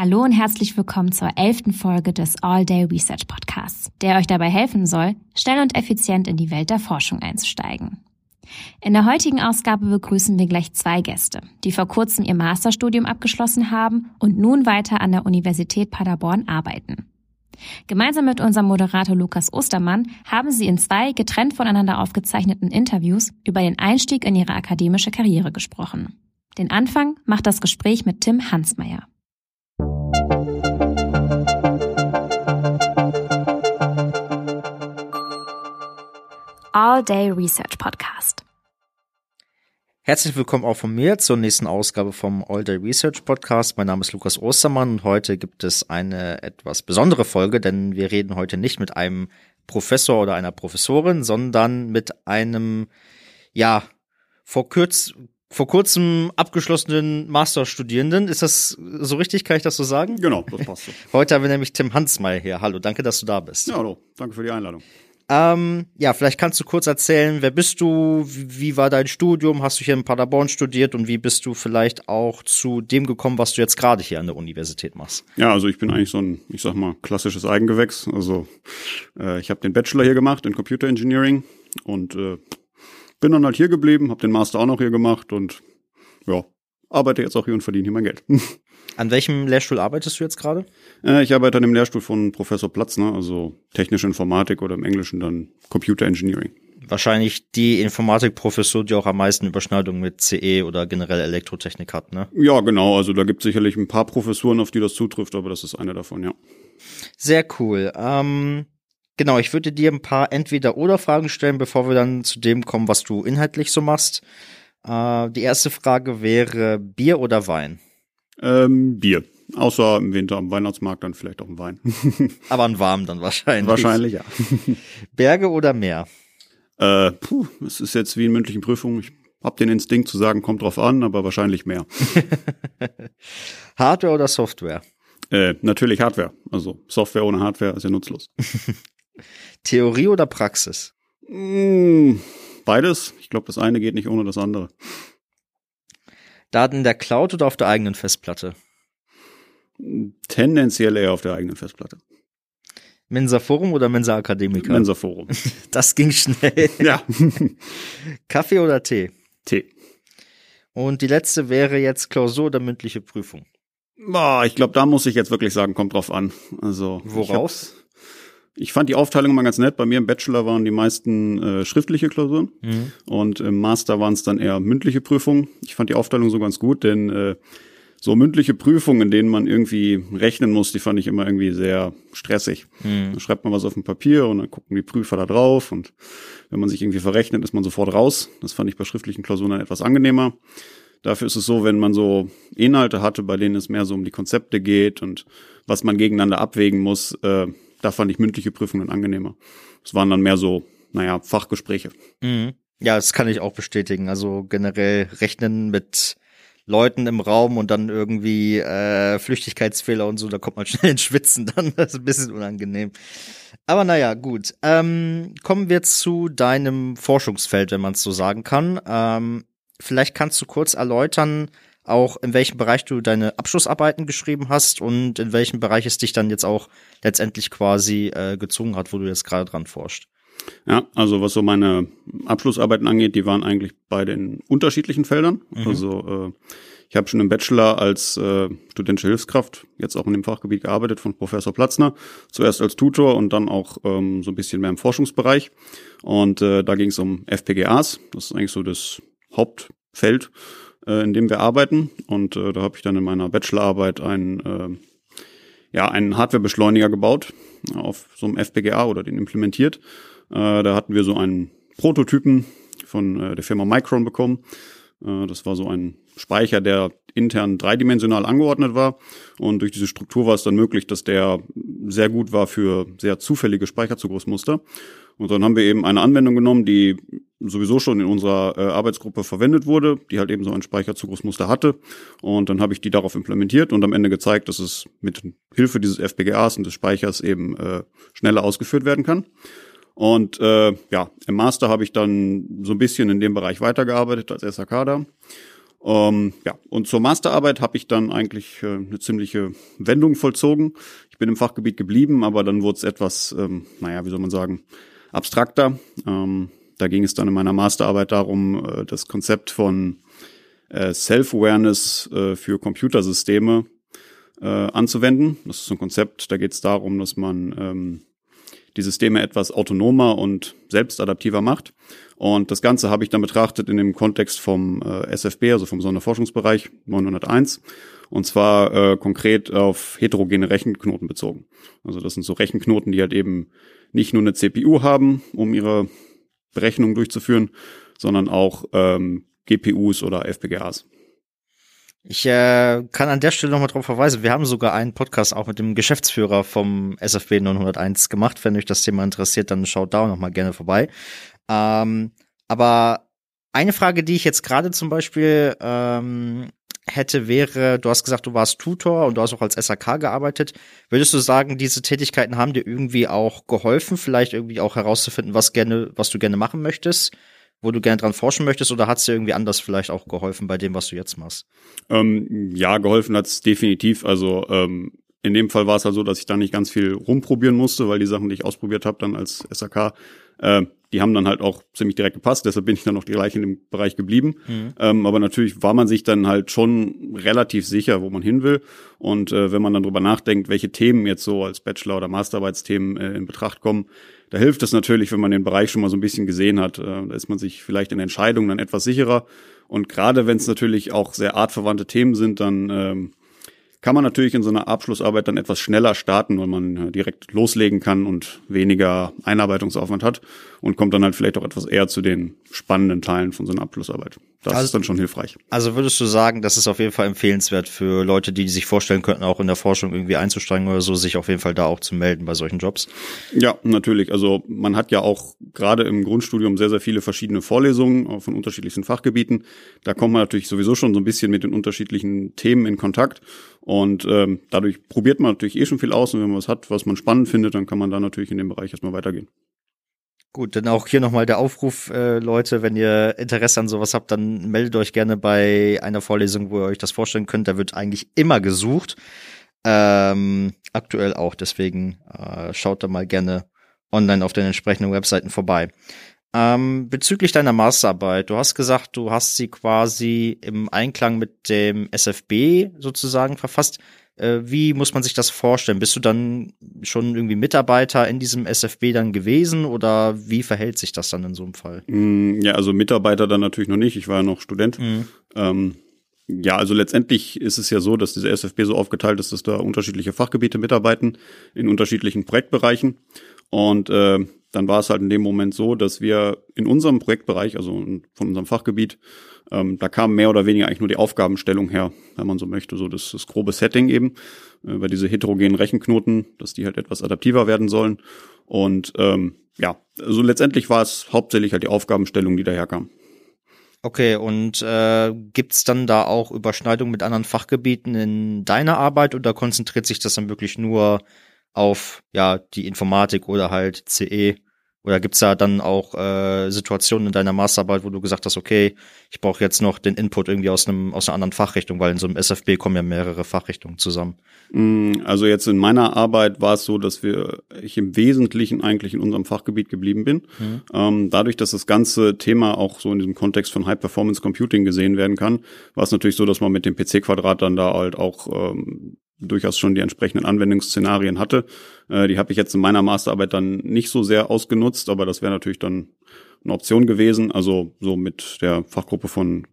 Hallo und herzlich willkommen zur elften Folge des All Day Research Podcasts, der euch dabei helfen soll, schnell und effizient in die Welt der Forschung einzusteigen. In der heutigen Ausgabe begrüßen wir gleich zwei Gäste, die vor kurzem ihr Masterstudium abgeschlossen haben und nun weiter an der Universität Paderborn arbeiten. Gemeinsam mit unserem Moderator Lukas Ostermann haben sie in zwei getrennt voneinander aufgezeichneten Interviews über den Einstieg in ihre akademische Karriere gesprochen. Den Anfang macht das Gespräch mit Tim Hansmeier. All Day Research Podcast. Herzlich willkommen auch von mir zur nächsten Ausgabe vom All Day Research Podcast. Mein Name ist Lukas Ostermann und heute gibt es eine etwas besondere Folge, denn wir reden heute nicht mit einem Professor oder einer Professorin, sondern mit einem, ja, vor, kürz, vor kurzem abgeschlossenen Masterstudierenden. Ist das so richtig? Kann ich das so sagen? Genau, das passt so. Heute haben wir nämlich Tim Hansmeier hier. Hallo, danke, dass du da bist. Ja, hallo, danke für die Einladung. Ähm, ja, vielleicht kannst du kurz erzählen, wer bist du, wie, war dein Studium, hast du hier in Paderborn studiert und wie bist du vielleicht auch zu dem gekommen, was du jetzt gerade hier an der Universität machst? Ja, also ich bin eigentlich so ein, ich sag mal, klassisches Eigengewächs. Also äh, ich habe den Bachelor hier gemacht in Computer Engineering und äh, bin dann halt hier geblieben, habe den Master auch noch hier gemacht und ja, arbeite jetzt auch hier und verdiene hier mein Geld. An welchem Lehrstuhl arbeitest du jetzt gerade? Äh, ich arbeite an dem Lehrstuhl von Professor Platzner, also technische Informatik oder im Englischen dann Computer Engineering. Wahrscheinlich die Informatikprofessur, die auch am meisten Überschneidung mit CE oder generell Elektrotechnik hat, ne? Ja, genau. Also da gibt es sicherlich ein paar Professuren, auf die das zutrifft, aber das ist eine davon, ja. Sehr cool. Ähm, genau, ich würde dir ein paar Entweder-Oder-Fragen stellen, bevor wir dann zu dem kommen, was du inhaltlich so machst. Äh, die erste Frage wäre Bier oder Wein? Ähm, Bier. Außer im Winter am Weihnachtsmarkt dann vielleicht auch ein Wein. Aber ein warm dann wahrscheinlich. Wahrscheinlich, ja. Berge oder Meer? Äh, puh, es ist jetzt wie in mündlichen Prüfungen. Ich hab den Instinkt zu sagen, kommt drauf an, aber wahrscheinlich mehr. Hardware oder Software? Äh, natürlich Hardware. Also Software ohne Hardware ist ja nutzlos. Theorie oder Praxis? Mm, beides. Ich glaube, das eine geht nicht ohne das andere. Daten in der Cloud oder auf der eigenen Festplatte? Tendenziell eher auf der eigenen Festplatte. Mensa Forum oder Mensa Akademiker? Mensa Forum. Das ging schnell. Ja. Kaffee oder Tee? Tee. Und die letzte wäre jetzt Klausur oder mündliche Prüfung? Boah, ich glaube, da muss ich jetzt wirklich sagen, kommt drauf an. Also woraus? Ich, fand die Aufteilung mal ganz nett. Bei mir im Bachelor waren die meisten äh, schriftliche Klausuren mhm. und im Master waren es dann eher mündliche Prüfungen. Ich fand die Aufteilung so ganz gut, denn äh, so mündliche Prüfungen, in denen man irgendwie rechnen muss, die fand ich immer irgendwie sehr stressig. Mhm. Dann schreibt man was auf dem Papier und dann gucken die Prüfer da drauf und wenn man sich irgendwie verrechnet, ist man sofort raus. Das fand ich bei schriftlichen Klausuren dann etwas angenehmer. Dafür ist es so, wenn man so Inhalte hatte, bei denen es mehr so um die Konzepte geht und was man gegeneinander abwägen muss, äh, da fand ich mündliche Prüfungen angenehmer. Es waren dann mehr so, naja, Fachgespräche. Mhm. Ja, das kann ich auch bestätigen. Also generell rechnen mit Leuten im Raum und dann irgendwie äh, Flüchtigkeitsfehler und so, da kommt man schnell ins Schwitzen dann. Das ist ein bisschen unangenehm. Aber naja, gut. Ähm, kommen wir zu deinem Forschungsfeld, wenn man es so sagen kann. Ähm, vielleicht kannst du kurz erläutern, auch in welchem Bereich du deine Abschlussarbeiten geschrieben hast und in welchem Bereich es dich dann jetzt auch letztendlich quasi äh, gezogen hat, wo du jetzt gerade dran forscht. Ja, also was so meine Abschlussarbeiten angeht, die waren eigentlich bei den unterschiedlichen Feldern. Mhm. Also äh, ich habe schon im Bachelor als äh, studentische Hilfskraft jetzt auch in dem Fachgebiet gearbeitet von Professor Platzner. Zuerst als Tutor und dann auch ähm, so ein bisschen mehr im Forschungsbereich. Und äh, da ging es um FPGAs. Das ist eigentlich so das Hauptfeld, äh, in dem wir arbeiten. Und äh, da habe ich dann in meiner Bachelorarbeit einen, äh, ja, einen Hardwarebeschleuniger gebaut auf so einem FPGA oder den implementiert. Äh, da hatten wir so einen Prototypen von äh, der Firma Micron bekommen. Äh, das war so ein Speicher, der intern dreidimensional angeordnet war. Und durch diese Struktur war es dann möglich, dass der sehr gut war für sehr zufällige Speicherzugriffsmuster. Und dann haben wir eben eine Anwendung genommen, die sowieso schon in unserer äh, Arbeitsgruppe verwendet wurde, die halt eben so ein Speicherzugriffsmuster hatte. Und dann habe ich die darauf implementiert und am Ende gezeigt, dass es mit Hilfe dieses FPGAs und des Speichers eben äh, schneller ausgeführt werden kann. Und äh, ja, im Master habe ich dann so ein bisschen in dem Bereich weitergearbeitet als SAK da. Ähm, ja, und zur Masterarbeit habe ich dann eigentlich äh, eine ziemliche Wendung vollzogen. Ich bin im Fachgebiet geblieben, aber dann wurde es etwas, ähm, naja, wie soll man sagen, abstrakter. Ähm, da ging es dann in meiner Masterarbeit darum, äh, das Konzept von äh, Self-Awareness äh, für Computersysteme äh, anzuwenden. Das ist ein Konzept, da geht es darum, dass man ähm, die Systeme etwas autonomer und selbstadaptiver macht. Und das Ganze habe ich dann betrachtet in dem Kontext vom äh, SFB, also vom Sonderforschungsbereich 901. Und zwar äh, konkret auf heterogene Rechenknoten bezogen. Also das sind so Rechenknoten, die halt eben nicht nur eine CPU haben, um ihre Berechnungen durchzuführen, sondern auch ähm, GPUs oder FPGAs. Ich äh, kann an der Stelle nochmal drauf verweisen. Wir haben sogar einen Podcast auch mit dem Geschäftsführer vom SFB 901 gemacht. Wenn euch das Thema interessiert, dann schaut da nochmal gerne vorbei. Ähm, aber eine Frage, die ich jetzt gerade zum Beispiel ähm, hätte, wäre, du hast gesagt, du warst Tutor und du hast auch als SAK gearbeitet. Würdest du sagen, diese Tätigkeiten haben dir irgendwie auch geholfen, vielleicht irgendwie auch herauszufinden, was gerne, was du gerne machen möchtest? wo du gerne dran forschen möchtest oder hat es dir irgendwie anders vielleicht auch geholfen bei dem, was du jetzt machst? Ähm, ja, geholfen hat es definitiv. Also ähm, in dem Fall war es halt so, dass ich da nicht ganz viel rumprobieren musste, weil die Sachen, die ich ausprobiert habe, dann als SAK, äh, die haben dann halt auch ziemlich direkt gepasst. Deshalb bin ich dann noch gleich in dem Bereich geblieben. Mhm. Ähm, aber natürlich war man sich dann halt schon relativ sicher, wo man hin will. Und äh, wenn man dann drüber nachdenkt, welche Themen jetzt so als Bachelor- oder Masterarbeitsthemen äh, in Betracht kommen, da hilft es natürlich, wenn man den Bereich schon mal so ein bisschen gesehen hat. Äh, da ist man sich vielleicht in Entscheidungen dann etwas sicherer. Und gerade wenn es natürlich auch sehr artverwandte Themen sind, dann ähm, kann man natürlich in so einer Abschlussarbeit dann etwas schneller starten, weil man direkt loslegen kann und weniger Einarbeitungsaufwand hat und kommt dann halt vielleicht auch etwas eher zu den spannenden Teilen von so einer Abschlussarbeit. Das also, ist dann schon hilfreich. Also würdest du sagen, das ist auf jeden Fall empfehlenswert für Leute, die sich vorstellen könnten, auch in der Forschung irgendwie einzusteigen oder so, sich auf jeden Fall da auch zu melden bei solchen Jobs? Ja, natürlich. Also man hat ja auch gerade im Grundstudium sehr, sehr viele verschiedene Vorlesungen von unterschiedlichsten Fachgebieten. Da kommt man natürlich sowieso schon so ein bisschen mit den unterschiedlichen Themen in Kontakt. Und ähm, dadurch probiert man natürlich eh schon viel aus und wenn man was hat, was man spannend findet, dann kann man da natürlich in dem Bereich erstmal weitergehen. Gut, dann auch hier nochmal der Aufruf, äh, Leute, wenn ihr Interesse an sowas habt, dann meldet euch gerne bei einer Vorlesung, wo ihr euch das vorstellen könnt. Da wird eigentlich immer gesucht. Ähm, aktuell auch, deswegen äh, schaut da mal gerne online auf den entsprechenden Webseiten vorbei. Ähm, bezüglich deiner Masterarbeit, du hast gesagt, du hast sie quasi im Einklang mit dem SFB sozusagen verfasst. Äh, wie muss man sich das vorstellen? Bist du dann schon irgendwie Mitarbeiter in diesem SFB dann gewesen oder wie verhält sich das dann in so einem Fall? Mm, ja, also Mitarbeiter dann natürlich noch nicht. Ich war ja noch Student. Mhm. Ähm, ja, also letztendlich ist es ja so, dass diese SFB so aufgeteilt ist, dass da unterschiedliche Fachgebiete mitarbeiten in unterschiedlichen Projektbereichen. Und äh, dann war es halt in dem Moment so, dass wir in unserem Projektbereich, also von unserem Fachgebiet, ähm, da kam mehr oder weniger eigentlich nur die Aufgabenstellung her, wenn man so möchte, so das, das grobe Setting eben, äh, über diese heterogenen Rechenknoten, dass die halt etwas adaptiver werden sollen. Und ähm, ja, also letztendlich war es hauptsächlich halt die Aufgabenstellung, die daherkam. Okay, und äh, gibt dann da auch Überschneidungen mit anderen Fachgebieten in deiner Arbeit oder konzentriert sich das dann wirklich nur auf ja die Informatik oder halt CE? Oder gibt's da dann auch äh, Situationen in deiner Masterarbeit, wo du gesagt hast, okay, ich brauche jetzt noch den Input irgendwie aus einem aus einer anderen Fachrichtung, weil in so einem SFB kommen ja mehrere Fachrichtungen zusammen. Mm, also jetzt in meiner Arbeit war es so, dass wir ich im Wesentlichen eigentlich in unserem Fachgebiet geblieben bin. Mhm. Ähm, dadurch, dass das ganze Thema auch so in diesem Kontext von High Performance Computing gesehen werden kann, war es natürlich so, dass man mit dem PC-Quadrat dann da halt auch ähm, durchaus schon die entsprechenden Anwendungsszenarien hatte. Äh, die habe ich jetzt in meiner Masterarbeit dann nicht so sehr ausgenutzt, aber das wäre natürlich dann eine Option gewesen. Also so mit der Fachgruppe von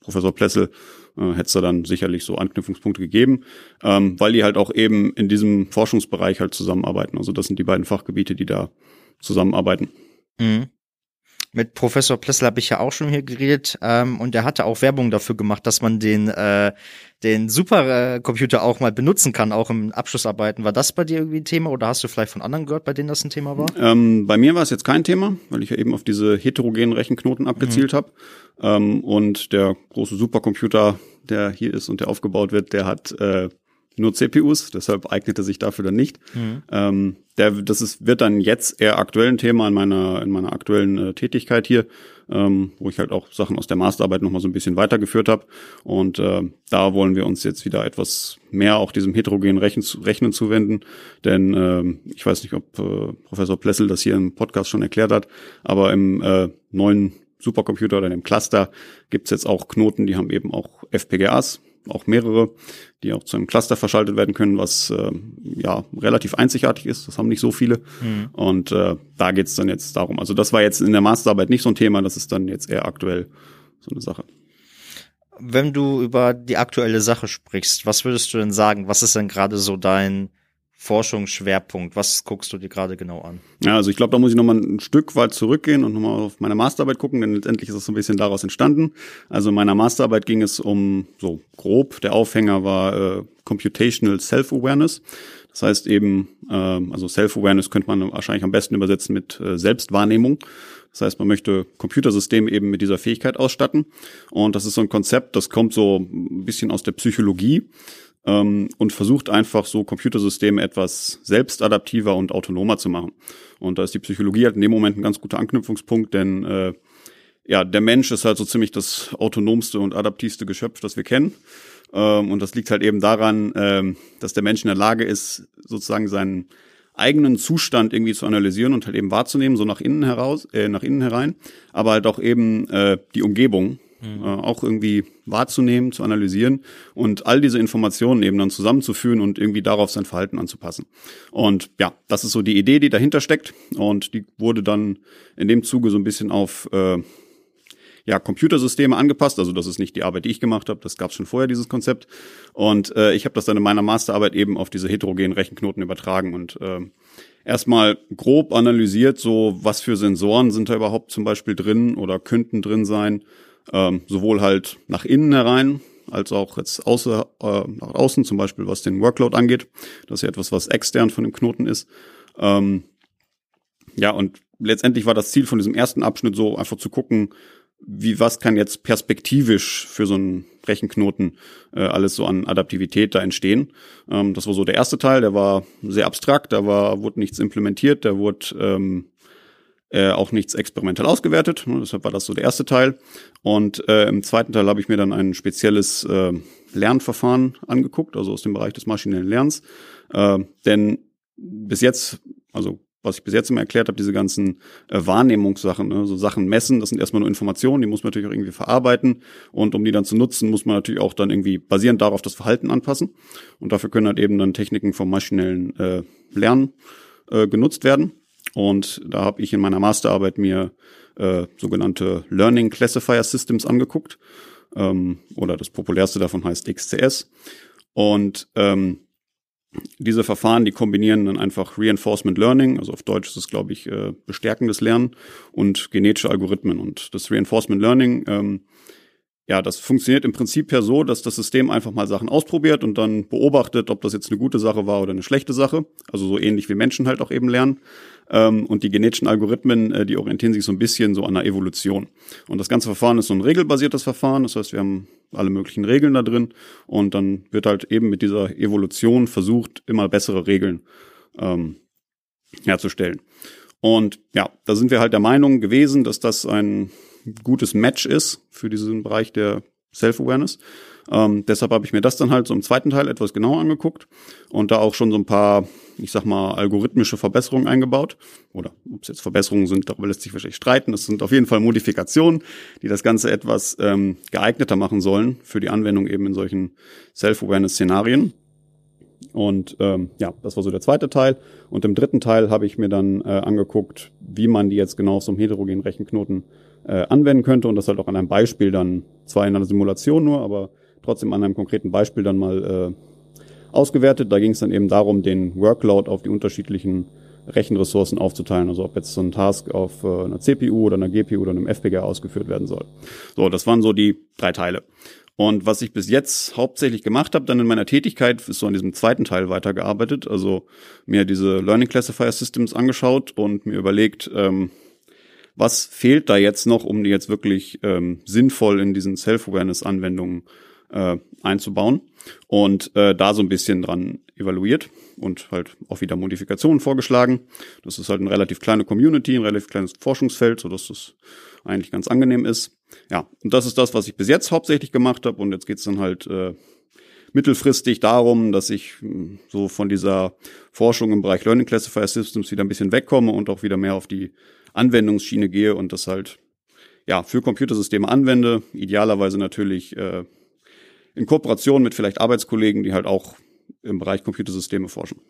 Professor Plessel äh, hätte es da dann sicherlich so Anknüpfungspunkte gegeben, ähm, weil die halt auch eben in diesem Forschungsbereich halt zusammenarbeiten. Also das sind die beiden Fachgebiete, die da zusammenarbeiten. Mhm mit Professor Plessel habe ich ja auch schon hier geredet ähm, und er hatte auch Werbung dafür gemacht, dass man den äh, den Supercomputer auch mal benutzen kann, auch im Abschlussarbeiten. War das bei dir irgendwie ein Thema oder hast du vielleicht von anderen gehört, bei denen das ein Thema war? Ähm, bei mir war es jetzt kein Thema, weil ich ja eben auf diese heterogenen Rechenknoten abgezielt mhm. habe. Ähm, und der große Supercomputer, der hier ist und der aufgebaut wird, der hat äh, nur CPUs, deshalb eignete sich dafür dann nicht. Mhm. Ähm, der, das ist, wird dann jetzt eher aktuell ein Thema in meiner, in meiner aktuellen äh, Tätigkeit hier, ähm, wo ich halt auch Sachen aus der Masterarbeit nochmal so ein bisschen weitergeführt habe. Und äh, da wollen wir uns jetzt wieder etwas mehr auch diesem heterogenen Rechen, Rechnen zuwenden. Denn äh, ich weiß nicht, ob äh, Professor Plessel das hier im Podcast schon erklärt hat, aber im äh, neuen Supercomputer oder in dem Cluster gibt's jetzt auch Knoten, die haben eben auch FPGAs, auch mehrere, die auch zu einem Cluster verschaltet werden können, was äh, ja relativ einzigartig ist. Das haben nicht so viele. Mhm. Und äh, da geht's dann jetzt darum. Also das war jetzt in der Masterarbeit nicht so ein Thema, das ist dann jetzt eher aktuell so eine Sache. Wenn du über die aktuelle Sache sprichst, was würdest du denn sagen? Was ist denn gerade so dein Forschungsschwerpunkt? Was guckst du dir gerade genau an? Ja, also ich glaube, da muss ich nochmal ein Stück weit zurückgehen und nochmal auf meine Masterarbeit gucken, denn letztendlich ist es so ein bisschen daraus entstanden. Also in meiner Masterarbeit ging es um, so grob, der Aufhänger war äh, Computational Self-Awareness. Das heißt eben, äh, also Self-Awareness könnte man wahrscheinlich am besten übersetzen mit äh, Selbstwahrnehmung. Das heißt, man möchte Computersysteme eben mit dieser Fähigkeit ausstatten. Und das ist so ein Konzept, das kommt so ein bisschen aus der Psychologie ähm, und versucht einfach so Computersysteme etwas selbstadaptiver und autonomer zu machen. Und da ist die Psychologie halt in dem Moment ein ganz guter Anknüpfungspunkt, denn äh, ja, der Mensch ist halt so ziemlich das autonomste und adaptivste Geschöpf, das wir kennen. Ähm, und das liegt halt eben daran, ähm, dass der Mensch in der Lage ist, sozusagen seinen eigenen Zustand irgendwie zu analysieren und halt eben wahrzunehmen, so nach innen heraus, äh, nach innen herein, aber halt auch eben äh, die Umgebung mhm. äh, auch irgendwie wahrzunehmen, zu analysieren und all diese Informationen eben dann zusammenzuführen und irgendwie darauf sein Verhalten anzupassen. Und ja, das ist so die Idee, die dahinter steckt und die wurde dann in dem Zuge so ein bisschen auf äh, ja, Computersysteme angepasst. Also das ist nicht die Arbeit, die ich gemacht habe. Das gab es schon vorher, dieses Konzept. Und äh, ich habe das dann in meiner Masterarbeit eben auf diese heterogenen Rechenknoten übertragen und äh, erstmal grob analysiert, so was für Sensoren sind da überhaupt zum Beispiel drin oder könnten drin sein ähm, sowohl halt nach innen herein, als auch jetzt außer, äh, nach außen, zum Beispiel was den Workload angeht. Das ist ja etwas, was extern von dem Knoten ist. Ähm, ja, und letztendlich war das Ziel von diesem ersten Abschnitt so, einfach zu gucken, wie was kann jetzt perspektivisch für so einen Rechenknoten äh, alles so an Adaptivität da entstehen. Ähm, das war so der erste Teil, der war sehr abstrakt, da war, wurde nichts implementiert, da wurde ähm, äh, auch nichts experimentell ausgewertet. Ne, deshalb war das so der erste Teil. Und äh, im zweiten Teil habe ich mir dann ein spezielles äh, Lernverfahren angeguckt, also aus dem Bereich des maschinellen Lernens. Äh, denn bis jetzt, also was ich bis jetzt immer erklärt habe, diese ganzen äh, Wahrnehmungssachen, ne, so Sachen messen, das sind erstmal nur Informationen, die muss man natürlich auch irgendwie verarbeiten und um die dann zu nutzen, muss man natürlich auch dann irgendwie basierend darauf das Verhalten anpassen und dafür können halt eben dann Techniken vom maschinellen äh, Lernen äh, genutzt werden. Und da habe ich in meiner Masterarbeit mir äh, sogenannte Learning Classifier Systems angeguckt. Ähm, oder das populärste davon heißt XCS. Und ähm, diese Verfahren, die kombinieren dann einfach Reinforcement Learning, also auf Deutsch ist es, glaube ich, äh, bestärkendes Lernen und genetische Algorithmen. Und das Reinforcement Learning ähm, ja, das funktioniert im Prinzip ja so, dass das System einfach mal Sachen ausprobiert und dann beobachtet, ob das jetzt eine gute Sache war oder eine schlechte Sache. Also so ähnlich wie Menschen halt auch eben lernen. Ähm, und die genetischen Algorithmen, äh, die orientieren sich so ein bisschen so an der Evolution. Und das ganze Verfahren ist so ein regelbasiertes Verfahren. Das heißt, wir haben alle möglichen Regeln da drin. Und dann wird halt eben mit dieser Evolution versucht, immer bessere Regeln ähm, herzustellen. Und ja, da sind wir halt der Meinung gewesen, dass das ein gutes Match ist für diesen Bereich der Self-Awareness. Ähm, deshalb habe ich mir das dann halt so im zweiten Teil etwas genauer angeguckt und da auch schon so ein paar, ich sag mal, algorithmische Verbesserungen eingebaut. Oder ob es jetzt Verbesserungen sind, darüber lässt sich wahrscheinlich streiten. Das sind auf jeden Fall Modifikationen, die das Ganze etwas ähm, geeigneter machen sollen für die Anwendung eben in solchen Self-Awareness-Szenarien. Und ähm, ja, das war so der zweite Teil. Und im dritten Teil habe ich mir dann äh, angeguckt, wie man die jetzt genau auf so einem heterogenen Rechenknoten äh, anwenden könnte und das halt auch an einem Beispiel dann, zwar in einer Simulation nur, aber trotzdem an einem konkreten Beispiel dann mal äh, ausgewertet. Da ging es dann eben darum, den Workload auf die unterschiedlichen Rechenressourcen aufzuteilen. Also ob jetzt so ein Task auf äh, einer CPU oder einer GPU oder einem FPGA ausgeführt werden soll. So, das waren so die drei Teile. Und was ich bis jetzt hauptsächlich gemacht habe, dann in meiner Tätigkeit, ist so an diesem zweiten Teil weitergearbeitet. Also mir diese Learning Classifier Systems angeschaut und mir überlegt, ähm, was fehlt da jetzt noch, um die jetzt wirklich ähm, sinnvoll in diesen Self-Awareness-Anwendungen äh, einzubauen und äh, da so ein bisschen dran evaluiert und halt auch wieder Modifikationen vorgeschlagen. Das ist halt eine relativ kleine Community, ein relativ kleines Forschungsfeld, so dass das eigentlich ganz angenehm ist. Ja, und das ist das, was ich bis jetzt hauptsächlich gemacht habe und jetzt geht's dann halt äh, mittelfristig darum, dass ich hm, so von dieser Forschung im Bereich Learning Classifier Systems wieder ein bisschen wegkomme und auch wieder mehr auf die Anwendungsschiene gehe und das halt ja für Computersysteme anwende. Idealerweise natürlich äh, in Kooperation mit vielleicht Arbeitskollegen, die halt auch im Bereich Computersysteme forschen.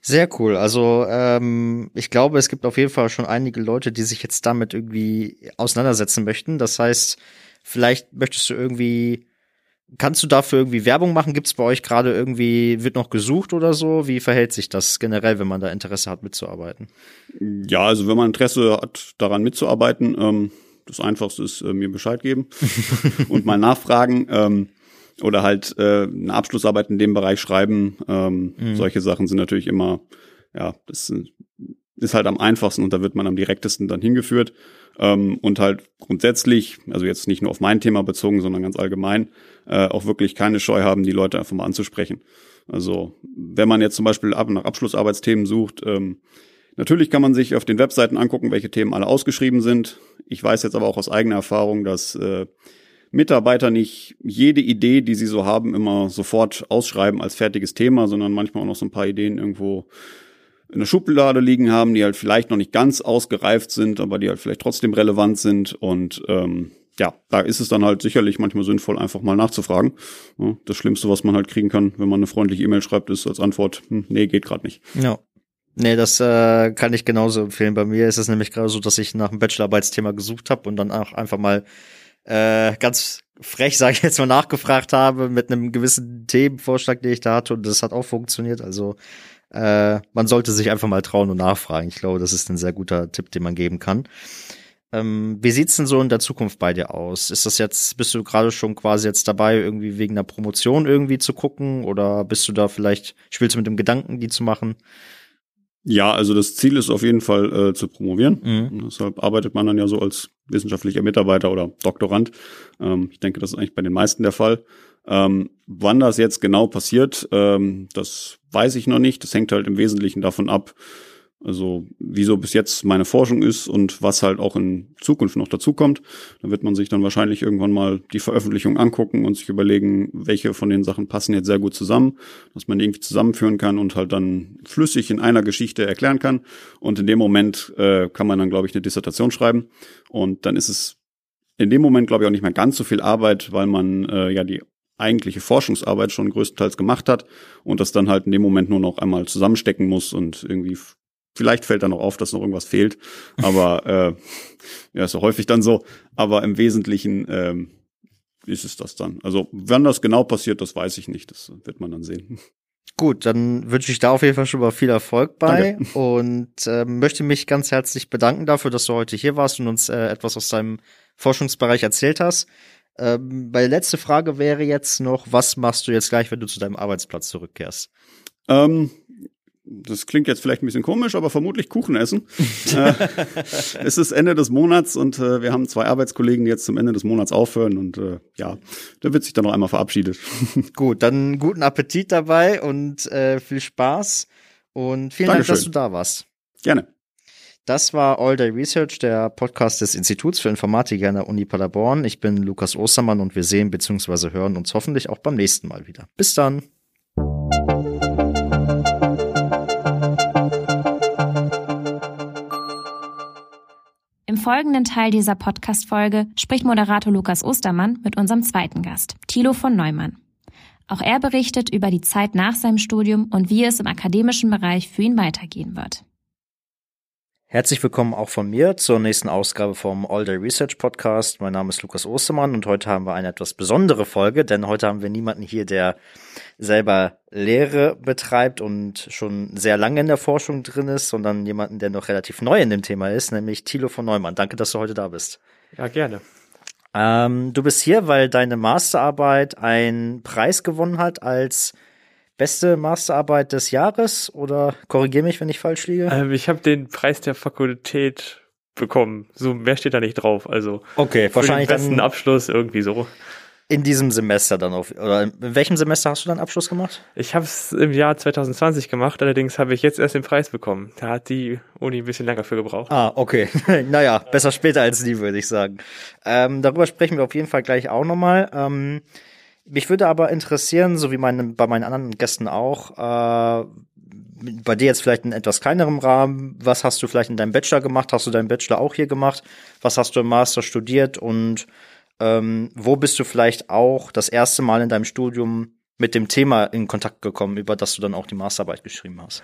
Sehr cool. Also ähm, ich glaube, es gibt auf jeden Fall schon einige Leute, die sich jetzt damit irgendwie auseinandersetzen möchten. Das heißt, vielleicht möchtest du irgendwie, kannst du dafür irgendwie Werbung machen? Gibt es bei euch gerade irgendwie, wird noch gesucht oder so? Wie verhält sich das generell, wenn man da Interesse hat, mitzuarbeiten? Ja, also wenn man Interesse hat, daran mitzuarbeiten, ähm, das Einfachste ist äh, mir Bescheid geben und mal nachfragen. Ähm, oder halt äh, eine Abschlussarbeit in dem Bereich schreiben. Ähm, mhm. Solche Sachen sind natürlich immer, ja, das ist halt am einfachsten und da wird man am direktesten dann hingeführt. Ähm, und halt grundsätzlich, also jetzt nicht nur auf mein Thema bezogen, sondern ganz allgemein, äh, auch wirklich keine Scheu haben, die Leute einfach mal anzusprechen. Also wenn man jetzt zum Beispiel ab nach Abschlussarbeitsthemen sucht, ähm, natürlich kann man sich auf den Webseiten angucken, welche Themen alle ausgeschrieben sind. Ich weiß jetzt aber auch aus eigener Erfahrung, dass äh, Mitarbeiter nicht jede Idee, die sie so haben, immer sofort ausschreiben als fertiges Thema, sondern manchmal auch noch so ein paar Ideen irgendwo in der Schublade liegen haben, die halt vielleicht noch nicht ganz ausgereift sind, aber die halt vielleicht trotzdem relevant sind. Und ähm, ja, da ist es dann halt sicherlich manchmal sinnvoll, einfach mal nachzufragen. Ja, das Schlimmste, was man halt kriegen kann, wenn man eine freundliche E-Mail schreibt, ist als Antwort, hm, nee, geht gerade nicht. Ja. Nee, das äh, kann ich genauso empfehlen. Bei mir ist es nämlich gerade so, dass ich nach einem Bachelorarbeitsthema gesucht habe und dann auch einfach mal äh, ganz frech, sage ich jetzt mal, nachgefragt habe mit einem gewissen Themenvorschlag, den ich da hatte und das hat auch funktioniert. Also äh, man sollte sich einfach mal trauen und nachfragen. Ich glaube, das ist ein sehr guter Tipp, den man geben kann. Ähm, wie sieht's denn so in der Zukunft bei dir aus? Ist das jetzt, bist du gerade schon quasi jetzt dabei, irgendwie wegen einer Promotion irgendwie zu gucken oder bist du da vielleicht, spielst du mit dem Gedanken, die zu machen? Ja, also das Ziel ist auf jeden Fall äh, zu promovieren. Mhm. Deshalb arbeitet man dann ja so als wissenschaftlicher Mitarbeiter oder Doktorand. Ähm, ich denke, das ist eigentlich bei den meisten der Fall. Ähm, wann das jetzt genau passiert, ähm, das weiß ich noch nicht. Das hängt halt im Wesentlichen davon ab, also wieso bis jetzt meine Forschung ist und was halt auch in Zukunft noch dazukommt. Da wird man sich dann wahrscheinlich irgendwann mal die Veröffentlichung angucken und sich überlegen, welche von den Sachen passen jetzt sehr gut zusammen, dass man irgendwie zusammenführen kann und halt dann flüssig in einer Geschichte erklären kann. Und in dem Moment äh, kann man dann, glaube ich, eine Dissertation schreiben. Und dann ist es in dem Moment, glaube ich, auch nicht mehr ganz so viel Arbeit, weil man äh, ja die eigentliche Forschungsarbeit schon größtenteils gemacht hat und das dann halt in dem Moment nur noch einmal zusammenstecken muss und irgendwie Vielleicht fällt da noch auf, dass noch irgendwas fehlt, aber äh, ja, ist ja häufig dann so. Aber im Wesentlichen ähm, ist es das dann. Also wann das genau passiert, das weiß ich nicht. Das wird man dann sehen. Gut, dann wünsche ich da auf jeden Fall schon mal viel Erfolg bei Danke. und äh, möchte mich ganz herzlich bedanken dafür, dass du heute hier warst und uns äh, etwas aus deinem Forschungsbereich erzählt hast. Ähm, meine letzte Frage wäre jetzt noch, was machst du jetzt gleich, wenn du zu deinem Arbeitsplatz zurückkehrst? Ähm, das klingt jetzt vielleicht ein bisschen komisch, aber vermutlich Kuchen essen. äh, es ist Ende des Monats und äh, wir haben zwei Arbeitskollegen, die jetzt zum Ende des Monats aufhören und äh, ja, da wird sich dann noch einmal verabschiedet. Gut, dann guten Appetit dabei und äh, viel Spaß und vielen Dankeschön. Dank, dass du da warst. Gerne. Das war All Day Research, der Podcast des Instituts für Informatik an der Uni Paderborn. Ich bin Lukas Ostermann und wir sehen bzw. hören uns hoffentlich auch beim nächsten Mal wieder. Bis dann. folgenden Teil dieser Podcast-Folge spricht Moderator Lukas Ostermann mit unserem zweiten Gast, Thilo von Neumann. Auch er berichtet über die Zeit nach seinem Studium und wie es im akademischen Bereich für ihn weitergehen wird. Herzlich willkommen auch von mir zur nächsten Ausgabe vom All Day Research Podcast. Mein Name ist Lukas Ostermann und heute haben wir eine etwas besondere Folge, denn heute haben wir niemanden hier, der selber Lehre betreibt und schon sehr lange in der Forschung drin ist, sondern jemanden, der noch relativ neu in dem Thema ist, nämlich Thilo von Neumann. Danke, dass du heute da bist. Ja, gerne. Ähm, du bist hier, weil deine Masterarbeit einen Preis gewonnen hat als Beste Masterarbeit des Jahres oder korrigiere mich, wenn ich falsch liege? Ähm, ich habe den Preis der Fakultät bekommen. So mehr steht da nicht drauf. Also okay, wahrscheinlich den besten Abschluss irgendwie so. In diesem Semester dann auf, oder in welchem Semester hast du dann Abschluss gemacht? Ich habe es im Jahr 2020 gemacht, allerdings habe ich jetzt erst den Preis bekommen. Da hat die Uni ein bisschen länger für gebraucht. Ah, okay. naja, besser später als nie, würde ich sagen. Ähm, darüber sprechen wir auf jeden Fall gleich auch nochmal. Ähm, mich würde aber interessieren, so wie meine, bei meinen anderen Gästen auch, äh, bei dir jetzt vielleicht in etwas kleinerem Rahmen, was hast du vielleicht in deinem Bachelor gemacht? Hast du deinen Bachelor auch hier gemacht? Was hast du im Master studiert? Und ähm, wo bist du vielleicht auch das erste Mal in deinem Studium mit dem Thema in Kontakt gekommen, über das du dann auch die Masterarbeit geschrieben hast?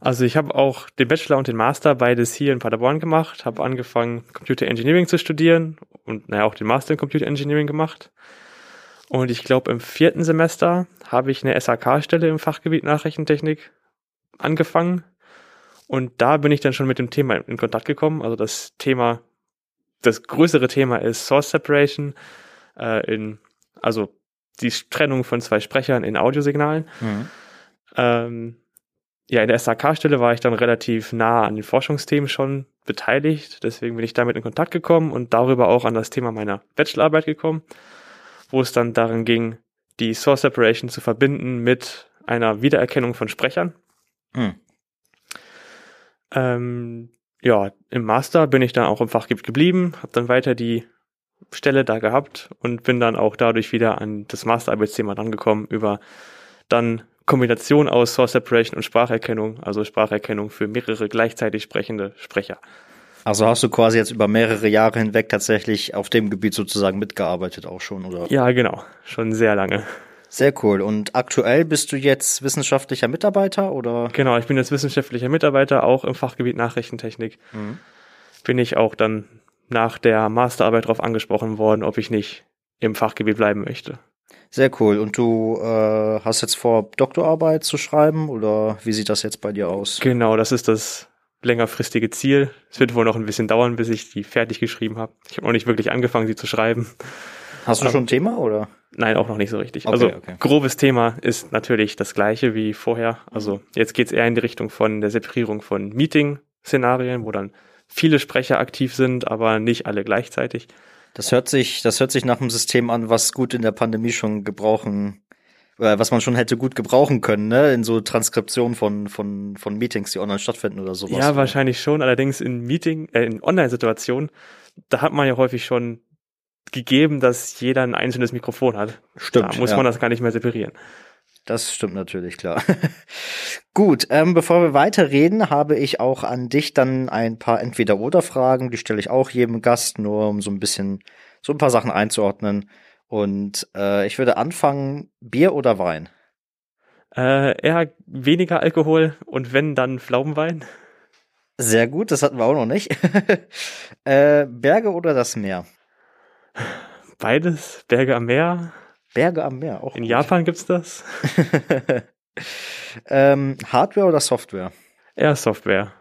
Also ich habe auch den Bachelor und den Master beides hier in Paderborn gemacht, habe angefangen Computer Engineering zu studieren und naja auch den Master in Computer Engineering gemacht. Und ich glaube im vierten Semester habe ich eine SAK-Stelle im Fachgebiet Nachrichtentechnik angefangen und da bin ich dann schon mit dem Thema in Kontakt gekommen. Also das Thema, das größere Thema ist Source Separation, äh, in, also die Trennung von zwei Sprechern in Audiosignalen. Mhm. Ähm, ja, in der SAK-Stelle war ich dann relativ nah an den Forschungsthemen schon beteiligt. Deswegen bin ich damit in Kontakt gekommen und darüber auch an das Thema meiner Bachelorarbeit gekommen, wo es dann darin ging, die Source Separation zu verbinden mit einer Wiedererkennung von Sprechern. Mhm. Ähm, ja, im Master bin ich dann auch im Fachgebiet geblieben, habe dann weiter die Stelle da gehabt und bin dann auch dadurch wieder an das Masterarbeitsthema rangekommen über dann Kombination aus Source Separation und Spracherkennung, also Spracherkennung für mehrere gleichzeitig sprechende Sprecher. Also hast du quasi jetzt über mehrere Jahre hinweg tatsächlich auf dem Gebiet sozusagen mitgearbeitet auch schon, oder? Ja, genau, schon sehr lange. Sehr cool. Und aktuell bist du jetzt wissenschaftlicher Mitarbeiter oder? Genau, ich bin jetzt wissenschaftlicher Mitarbeiter, auch im Fachgebiet Nachrichtentechnik. Mhm. Bin ich auch dann nach der Masterarbeit darauf angesprochen worden, ob ich nicht im Fachgebiet bleiben möchte. Sehr cool. Und du äh, hast jetzt vor, Doktorarbeit zu schreiben oder wie sieht das jetzt bei dir aus? Genau, das ist das längerfristige Ziel. Es wird wohl noch ein bisschen dauern, bis ich die fertig geschrieben habe. Ich habe noch nicht wirklich angefangen, sie zu schreiben. Hast du schon ein Thema oder? Nein, auch noch nicht so richtig. Okay, also okay. grobes Thema ist natürlich das gleiche wie vorher. Also jetzt geht's eher in die Richtung von der Separierung von Meeting-Szenarien, wo dann viele Sprecher aktiv sind, aber nicht alle gleichzeitig. Das hört sich, das hört sich nach einem System an, was gut in der Pandemie schon gebrauchen, was man schon hätte gut gebrauchen können, ne? In so Transkription von, von, von Meetings, die online stattfinden oder sowas. Ja, wahrscheinlich schon. Allerdings in Meeting, äh, in Online-Situationen, da hat man ja häufig schon gegeben, dass jeder ein einzelnes Mikrofon hat. Stimmt. Da muss ja. man das gar nicht mehr separieren. Das stimmt natürlich, klar. Gut, ähm, bevor wir weiterreden, habe ich auch an dich dann ein paar Entweder-Oder-Fragen. Die stelle ich auch jedem Gast, nur um so ein bisschen, so ein paar Sachen einzuordnen. Und äh, ich würde anfangen, Bier oder Wein? Äh, eher weniger Alkohol und wenn, dann Pflaumenwein. Sehr gut, das hatten wir auch noch nicht. äh, Berge oder das Meer? Beides, Berge am Meer. Berge am Meer, auch. In gut. Japan gibt's das. ähm, Hardware oder Software? Eher Software.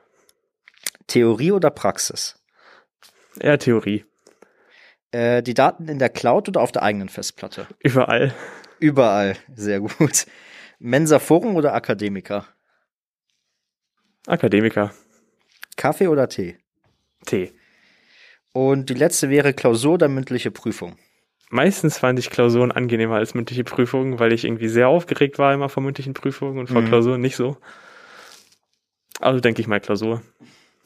Theorie oder Praxis? Eher Theorie. Äh, die Daten in der Cloud oder auf der eigenen Festplatte? Überall. Überall, sehr gut. Mensa Forum oder Akademiker? Akademiker. Kaffee oder Tee? Tee. Und die letzte wäre Klausur oder mündliche Prüfung. Meistens fand ich Klausuren angenehmer als mündliche Prüfungen, weil ich irgendwie sehr aufgeregt war immer vor mündlichen Prüfungen und vor mhm. Klausuren nicht so. Also denke ich mal Klausur.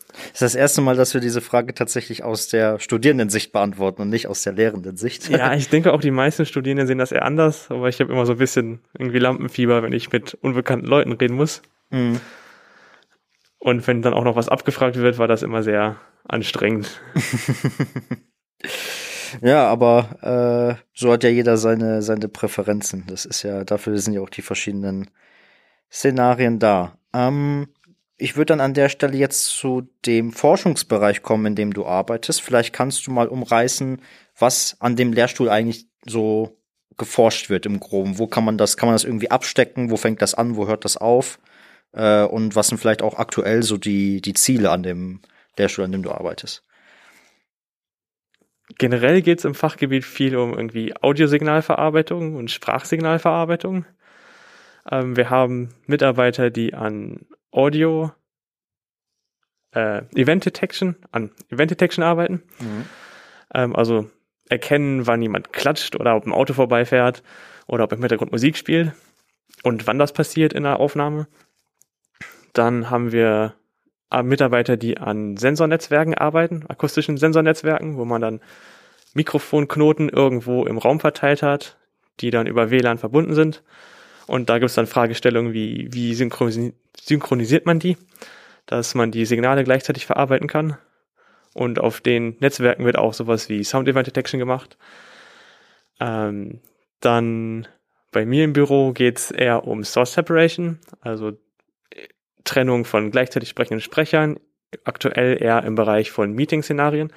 Das ist das erste Mal, dass wir diese Frage tatsächlich aus der Studierendensicht beantworten und nicht aus der Lehrenden-Sicht. Ja, ich denke auch die meisten Studierenden sehen das eher anders, aber ich habe immer so ein bisschen irgendwie Lampenfieber, wenn ich mit unbekannten Leuten reden muss. Mhm. Und wenn dann auch noch was abgefragt wird, war das immer sehr anstrengend. ja, aber äh, so hat ja jeder seine, seine Präferenzen. Das ist ja, dafür sind ja auch die verschiedenen Szenarien da. Ähm, ich würde dann an der Stelle jetzt zu dem Forschungsbereich kommen, in dem du arbeitest. Vielleicht kannst du mal umreißen, was an dem Lehrstuhl eigentlich so geforscht wird im Groben. Wo kann man das, kann man das irgendwie abstecken? Wo fängt das an? Wo hört das auf? Äh, und was sind vielleicht auch aktuell so die, die Ziele an dem Lehrstuhl, an dem du arbeitest? Generell geht es im Fachgebiet viel um irgendwie Audiosignalverarbeitung und Sprachsignalverarbeitung. Ähm, wir haben Mitarbeiter, die an Audio äh, Event Detection, an Event Detection arbeiten. Mhm. Ähm, also erkennen, wann jemand klatscht oder ob ein Auto vorbeifährt oder ob im Hintergrund Musik spielt und wann das passiert in der Aufnahme. Dann haben wir äh, Mitarbeiter, die an Sensornetzwerken arbeiten, akustischen Sensornetzwerken, wo man dann Mikrofonknoten irgendwo im Raum verteilt hat, die dann über WLAN verbunden sind. Und da gibt es dann Fragestellungen wie, wie synchronisiert man die, dass man die Signale gleichzeitig verarbeiten kann. Und auf den Netzwerken wird auch sowas wie Sound Event Detection gemacht. Ähm, dann bei mir im Büro geht es eher um Source Separation, also äh, Trennung von gleichzeitig sprechenden Sprechern, aktuell eher im Bereich von Meeting-Szenarien.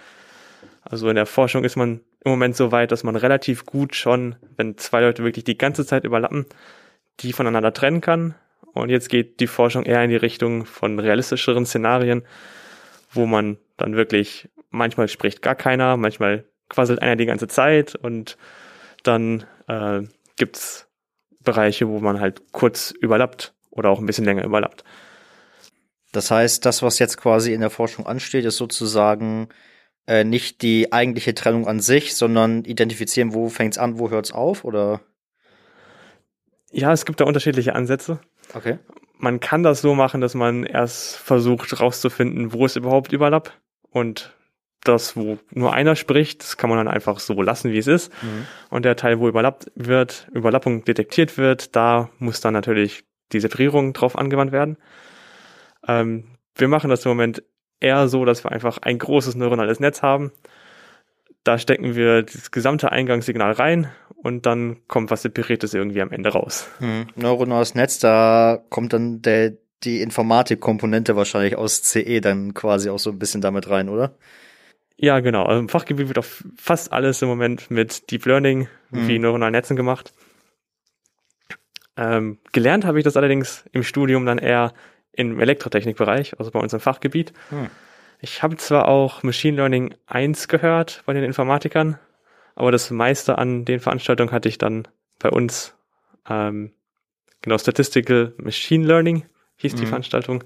Also in der Forschung ist man im Moment so weit, dass man relativ gut schon, wenn zwei Leute wirklich die ganze Zeit überlappen, die voneinander trennen kann. Und jetzt geht die Forschung eher in die Richtung von realistischeren Szenarien, wo man dann wirklich, manchmal spricht gar keiner, manchmal quasselt einer die ganze Zeit und dann äh, gibt's Bereiche, wo man halt kurz überlappt oder auch ein bisschen länger überlappt. Das heißt, das, was jetzt quasi in der Forschung ansteht, ist sozusagen äh, nicht die eigentliche Trennung an sich, sondern identifizieren, wo fängt's an, wo hört's auf, oder? Ja, es gibt da unterschiedliche Ansätze. Okay. Man kann das so machen, dass man erst versucht rauszufinden, wo es überhaupt überlappt und das, wo nur einer spricht, das kann man dann einfach so lassen, wie es ist. Mhm. Und der Teil, wo überlappt wird, Überlappung detektiert wird, da muss dann natürlich die Separierung drauf angewandt werden. Ähm, wir machen das im Moment eher so, dass wir einfach ein großes neuronales Netz haben. Da stecken wir das gesamte Eingangssignal rein und dann kommt was Separiertes irgendwie am Ende raus. Mhm. Neuronales Netz, da kommt dann der, die Informatikkomponente wahrscheinlich aus CE dann quasi auch so ein bisschen damit rein, oder? Ja, genau. Also Im Fachgebiet wird auch fast alles im Moment mit Deep Learning mhm. wie neuronalen Netzen gemacht. Ähm, gelernt habe ich das allerdings im Studium dann eher im Elektrotechnikbereich, also bei uns im Fachgebiet. Mhm. Ich habe zwar auch Machine Learning 1 gehört bei den Informatikern, aber das meiste an den Veranstaltungen hatte ich dann bei uns, ähm, genau, Statistical Machine Learning hieß mhm. die Veranstaltung.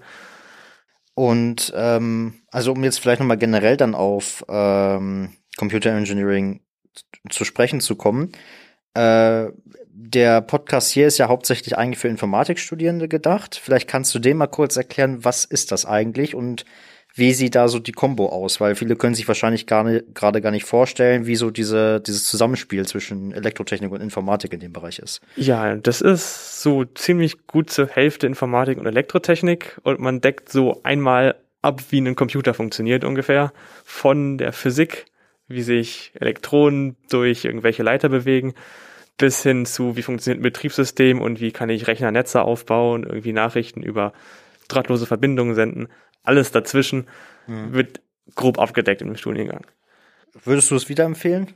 Und ähm, also um jetzt vielleicht nochmal generell dann auf ähm, Computer Engineering zu sprechen zu kommen. Äh, der Podcast hier ist ja hauptsächlich eigentlich für Informatikstudierende gedacht. Vielleicht kannst du dem mal kurz erklären, was ist das eigentlich und wie sieht da so die Combo aus? Weil viele können sich wahrscheinlich gar gerade gar nicht vorstellen, wie so diese, dieses Zusammenspiel zwischen Elektrotechnik und Informatik in dem Bereich ist. Ja, das ist so ziemlich gut zur Hälfte Informatik und Elektrotechnik und man deckt so einmal ab, wie ein Computer funktioniert ungefähr. Von der Physik, wie sich Elektronen durch irgendwelche Leiter bewegen, bis hin zu, wie funktioniert ein Betriebssystem und wie kann ich Rechnernetze aufbauen, irgendwie Nachrichten über drahtlose Verbindungen senden alles dazwischen mhm. wird grob abgedeckt im Studiengang. Würdest du es wieder empfehlen?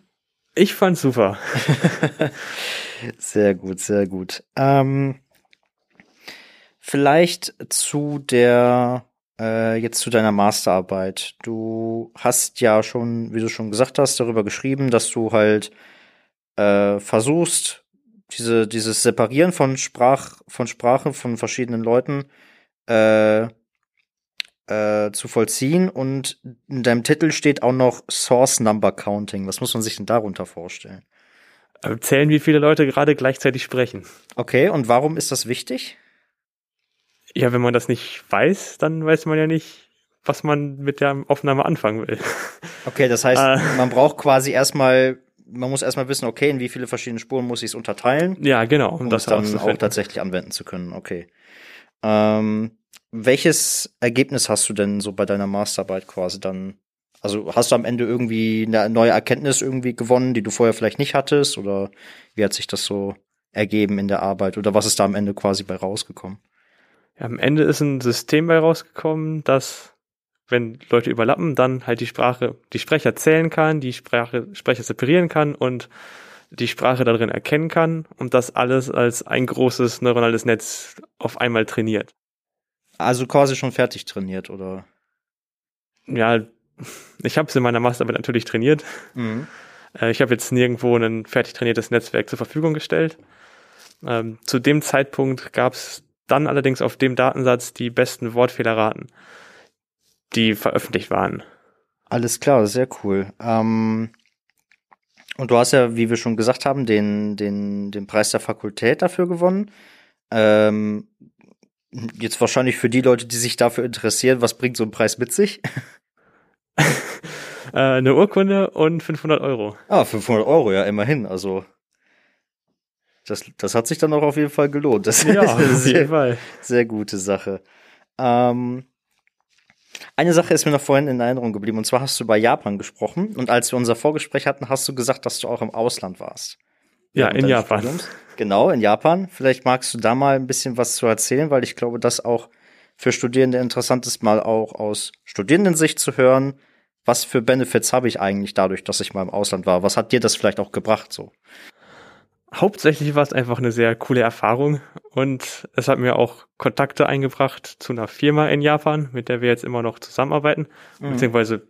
Ich fand's super. sehr gut, sehr gut. Ähm, vielleicht zu der äh, jetzt zu deiner Masterarbeit. Du hast ja schon, wie du schon gesagt hast, darüber geschrieben, dass du halt äh, versuchst, diese, dieses Separieren von Sprach, von Sprache von verschiedenen Leuten äh, äh, zu vollziehen und in deinem Titel steht auch noch Source Number Counting. Was muss man sich denn darunter vorstellen? Äh, zählen, wie viele Leute gerade gleichzeitig sprechen. Okay, und warum ist das wichtig? Ja, wenn man das nicht weiß, dann weiß man ja nicht, was man mit der Aufnahme anfangen will. Okay, das heißt, äh, man braucht quasi erstmal, man muss erstmal wissen, okay, in wie viele verschiedene Spuren muss ich es unterteilen. Ja, genau. Um das dann auch tatsächlich anwenden zu können. Okay. Ähm, welches Ergebnis hast du denn so bei deiner Masterarbeit quasi dann? Also hast du am Ende irgendwie eine neue Erkenntnis irgendwie gewonnen, die du vorher vielleicht nicht hattest? Oder wie hat sich das so ergeben in der Arbeit? Oder was ist da am Ende quasi bei rausgekommen? Ja, am Ende ist ein System bei rausgekommen, das, wenn Leute überlappen, dann halt die Sprache, die Sprecher zählen kann, die Sprache, Sprecher separieren kann und die Sprache darin erkennen kann und das alles als ein großes neuronales Netz auf einmal trainiert. Also quasi schon fertig trainiert, oder? Ja, ich habe es in meiner Masterarbeit natürlich trainiert. Mhm. Äh, ich habe jetzt nirgendwo ein fertig trainiertes Netzwerk zur Verfügung gestellt. Ähm, zu dem Zeitpunkt gab es dann allerdings auf dem Datensatz die besten Wortfehlerraten, die veröffentlicht waren. Alles klar, sehr cool. Ähm, Und du hast ja, wie wir schon gesagt haben, den, den, den Preis der Fakultät dafür gewonnen. Ähm, jetzt wahrscheinlich für die Leute, die sich dafür interessieren, was bringt so ein Preis mit sich? äh, eine Urkunde und 500 Euro. Ah, 500 Euro, ja, immerhin. Also, das, das hat sich dann auch auf jeden Fall gelohnt. Das Ja, ist eine auf jeden sehr, Fall. sehr gute Sache. Ähm, eine Sache ist mir noch vorhin in Erinnerung geblieben, und zwar hast du über Japan gesprochen. Und als wir unser Vorgespräch hatten, hast du gesagt, dass du auch im Ausland warst. Ja, in Japan. Studiums. Genau, in Japan. Vielleicht magst du da mal ein bisschen was zu erzählen, weil ich glaube, das auch für Studierende interessant ist, mal auch aus Studierendensicht zu hören. Was für Benefits habe ich eigentlich dadurch, dass ich mal im Ausland war? Was hat dir das vielleicht auch gebracht so? Hauptsächlich war es einfach eine sehr coole Erfahrung und es hat mir auch Kontakte eingebracht zu einer Firma in Japan, mit der wir jetzt immer noch zusammenarbeiten, Mhm. beziehungsweise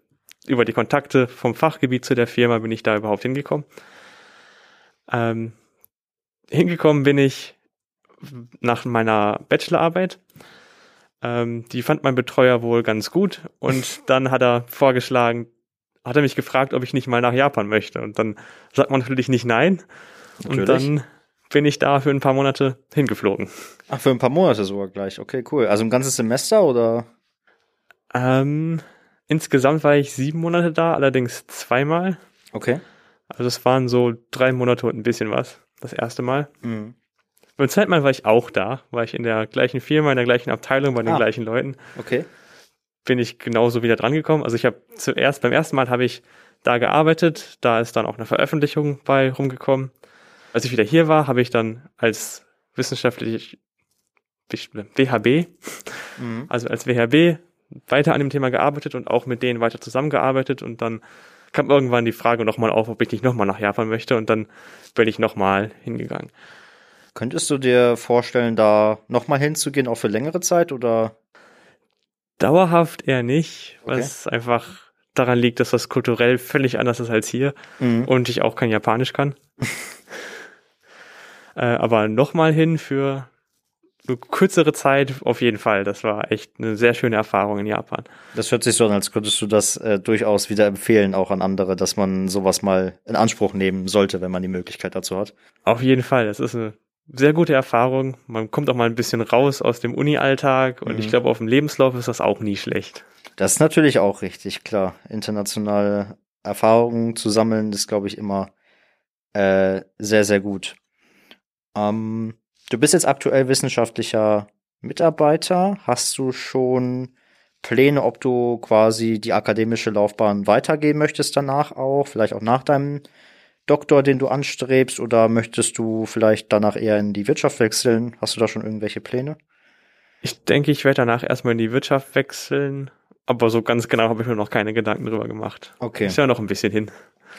über die Kontakte vom Fachgebiet zu der Firma bin ich da überhaupt hingekommen. Ähm, hingekommen bin ich nach meiner Bachelorarbeit. Ähm, die fand mein Betreuer wohl ganz gut und dann hat er vorgeschlagen, hat er mich gefragt, ob ich nicht mal nach Japan möchte. Und dann sagt man natürlich nicht nein. Und Natürlich. dann bin ich da für ein paar Monate hingeflogen. Ach, für ein paar Monate sogar gleich. Okay, cool. Also ein ganzes Semester oder? Ähm, insgesamt war ich sieben Monate da, allerdings zweimal. Okay. Also es waren so drei Monate und ein bisschen was, das erste Mal. Mhm. Beim zweiten Mal war ich auch da, war ich in der gleichen Firma, in der gleichen Abteilung, bei den Ah. gleichen Leuten. Okay. Bin ich genauso wieder drangekommen. Also ich habe zuerst, beim ersten Mal habe ich da gearbeitet, da ist dann auch eine Veröffentlichung bei rumgekommen. Als ich wieder hier war, habe ich dann als wissenschaftlich WHB, Mhm. also als WHB weiter an dem Thema gearbeitet und auch mit denen weiter zusammengearbeitet und dann kam irgendwann die Frage nochmal auf, ob ich nicht nochmal nach Japan möchte und dann bin ich nochmal hingegangen. Könntest du dir vorstellen, da nochmal hinzugehen, auch für längere Zeit oder? Dauerhaft eher nicht, Okay. was einfach daran liegt, dass das kulturell völlig anders ist als hier Mhm. und ich auch kein Japanisch kann. äh, aber nochmal hin für kürzere Zeit auf jeden Fall. Das war echt eine sehr schöne Erfahrung in Japan. Das hört sich so an, als könntest du das äh, durchaus wieder empfehlen, auch an andere, dass man sowas mal in Anspruch nehmen sollte, wenn man die Möglichkeit dazu hat. Auf jeden Fall, das ist eine sehr gute Erfahrung. Man kommt auch mal ein bisschen raus aus dem Uni-Alltag und Mhm. ich glaube, auf dem Lebenslauf ist das auch nie schlecht. Das ist natürlich auch richtig, klar. Internationale Erfahrungen zu sammeln, ist, glaube ich, immer äh, sehr, sehr gut. Ähm, du bist jetzt aktuell wissenschaftlicher Mitarbeiter. Hast du schon Pläne, ob du quasi die akademische Laufbahn weitergehen möchtest danach auch? Vielleicht auch nach deinem Doktor, den du anstrebst? Oder möchtest du vielleicht danach eher in die Wirtschaft wechseln? Hast du da schon irgendwelche Pläne? Ich denke, ich werde danach erstmal in die Wirtschaft wechseln, aber so ganz genau habe ich mir noch keine Gedanken drüber gemacht. Okay. Ist ja noch ein bisschen hin.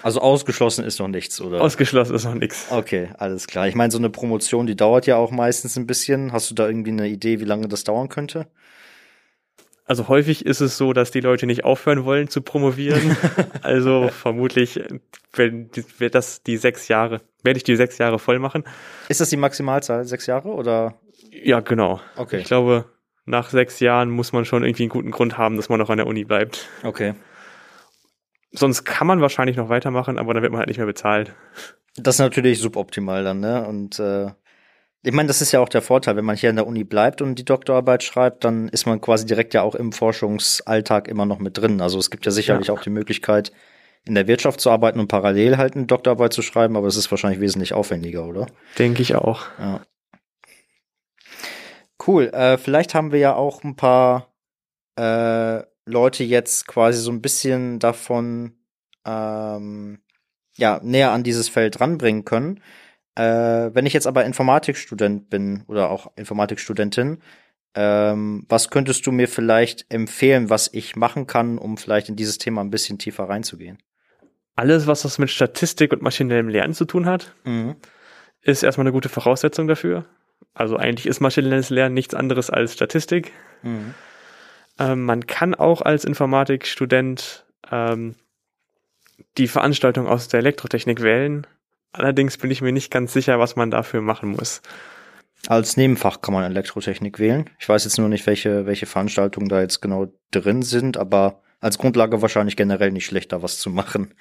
Also ausgeschlossen ist noch nichts, oder? Ausgeschlossen ist noch nichts. Okay, alles klar. Ich meine, so eine Promotion, die dauert ja auch meistens ein bisschen. Hast du da irgendwie eine Idee, wie lange das dauern könnte? Also häufig ist es so, dass die Leute nicht aufhören wollen zu promovieren. also vermutlich wenn, wird das die sechs Jahre, werde ich die sechs Jahre voll machen. Ist das die Maximalzahl? Sechs Jahre oder? Ja, genau. Okay. Ich glaube, nach sechs Jahren muss man schon irgendwie einen guten Grund haben, dass man noch an der Uni bleibt. Okay. Sonst kann man wahrscheinlich noch weitermachen, aber dann wird man halt nicht mehr bezahlt. Das ist natürlich suboptimal dann, ne? Und äh, ich meine, das ist ja auch der Vorteil, wenn man hier an der Uni bleibt und die Doktorarbeit schreibt, dann ist man quasi direkt ja auch im Forschungsalltag immer noch mit drin. Also es gibt ja sicherlich Ja. auch die Möglichkeit, in der Wirtschaft zu arbeiten und parallel halt eine Doktorarbeit zu schreiben, aber es ist wahrscheinlich wesentlich aufwendiger, oder? Denke ich auch. Ja. Cool. Äh, vielleicht haben wir ja auch ein paar äh, Leute jetzt quasi so ein bisschen davon ähm, ja näher an dieses Feld ranbringen können. Äh, wenn ich jetzt aber Informatikstudent bin oder auch Informatikstudentin, ähm, was könntest du mir vielleicht empfehlen, was ich machen kann, um vielleicht in dieses Thema ein bisschen tiefer reinzugehen? Alles, was das mit Statistik und maschinellem Lernen zu tun hat, Mhm. ist erstmal eine gute Voraussetzung dafür. Also eigentlich ist maschinelles Lernen nichts anderes als Statistik. Mhm. Ähm, man kann auch als Informatikstudent ähm, die Veranstaltung aus der Elektrotechnik wählen. Allerdings bin ich mir nicht ganz sicher, was man dafür machen muss. Als Nebenfach kann man Elektrotechnik wählen. Ich weiß jetzt nur nicht, welche, welche Veranstaltungen da jetzt genau drin sind, aber als Grundlage wahrscheinlich generell nicht schlecht, da was zu machen.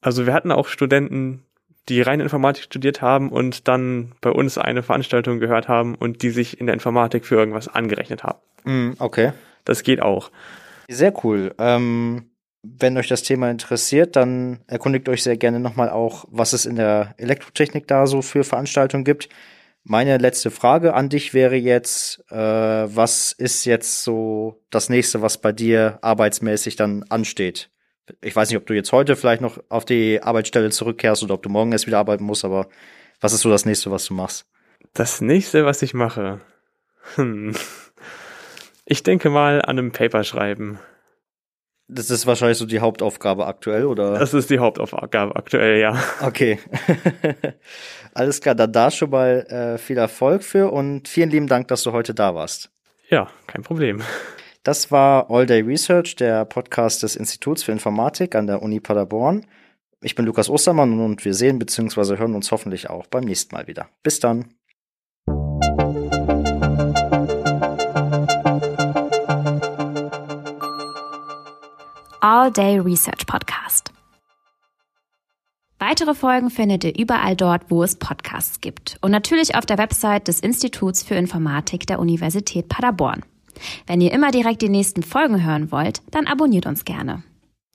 Also wir hatten auch Studenten, die rein Informatik studiert haben und dann bei uns eine Veranstaltung gehört haben und die sich in der Informatik für irgendwas angerechnet haben. Mm, okay. Das geht auch. Sehr cool. Ähm, wenn euch das Thema interessiert, dann erkundigt euch sehr gerne nochmal auch, was es in der Elektrotechnik da so für Veranstaltungen gibt. Meine letzte Frage an dich wäre jetzt, äh, was ist jetzt so das nächste, was bei dir arbeitsmäßig dann ansteht? Ich weiß nicht, ob du jetzt heute vielleicht noch auf die Arbeitsstelle zurückkehrst oder ob du morgen erst wieder arbeiten musst, aber was ist so das nächste, was du machst? Das nächste, was ich mache. Hm. Ich denke mal an einem Paper schreiben. Das ist wahrscheinlich so die Hauptaufgabe aktuell, oder? Das ist die Hauptaufgabe aktuell, ja. Okay. Alles klar, dann da schon mal äh, viel Erfolg für und vielen lieben Dank, dass du heute da warst. Ja, kein Problem. Das war All Day Research, der Podcast des Instituts für Informatik an der Uni Paderborn. Ich bin Lukas Ostermann und wir sehen bzw. hören uns hoffentlich auch beim nächsten Mal wieder. Bis dann. All Day Research Podcast. Weitere Folgen findet ihr überall dort, wo es Podcasts gibt und natürlich auf der Website des Instituts für Informatik der Universität Paderborn. Wenn ihr immer direkt die nächsten Folgen hören wollt, dann abonniert uns gerne.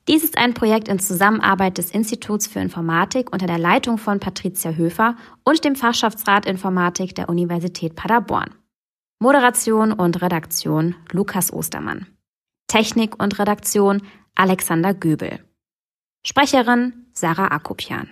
Dies ist ein Projekt in Zusammenarbeit des Instituts für Informatik unter der Leitung von Patricia Höfer und dem Fachschaftsrat Informatik der Universität Paderborn. Moderation und Redaktion Lukas Ostermann. Technik und Redaktion Alexander Göbel. Sprecherin Sarah Akopian.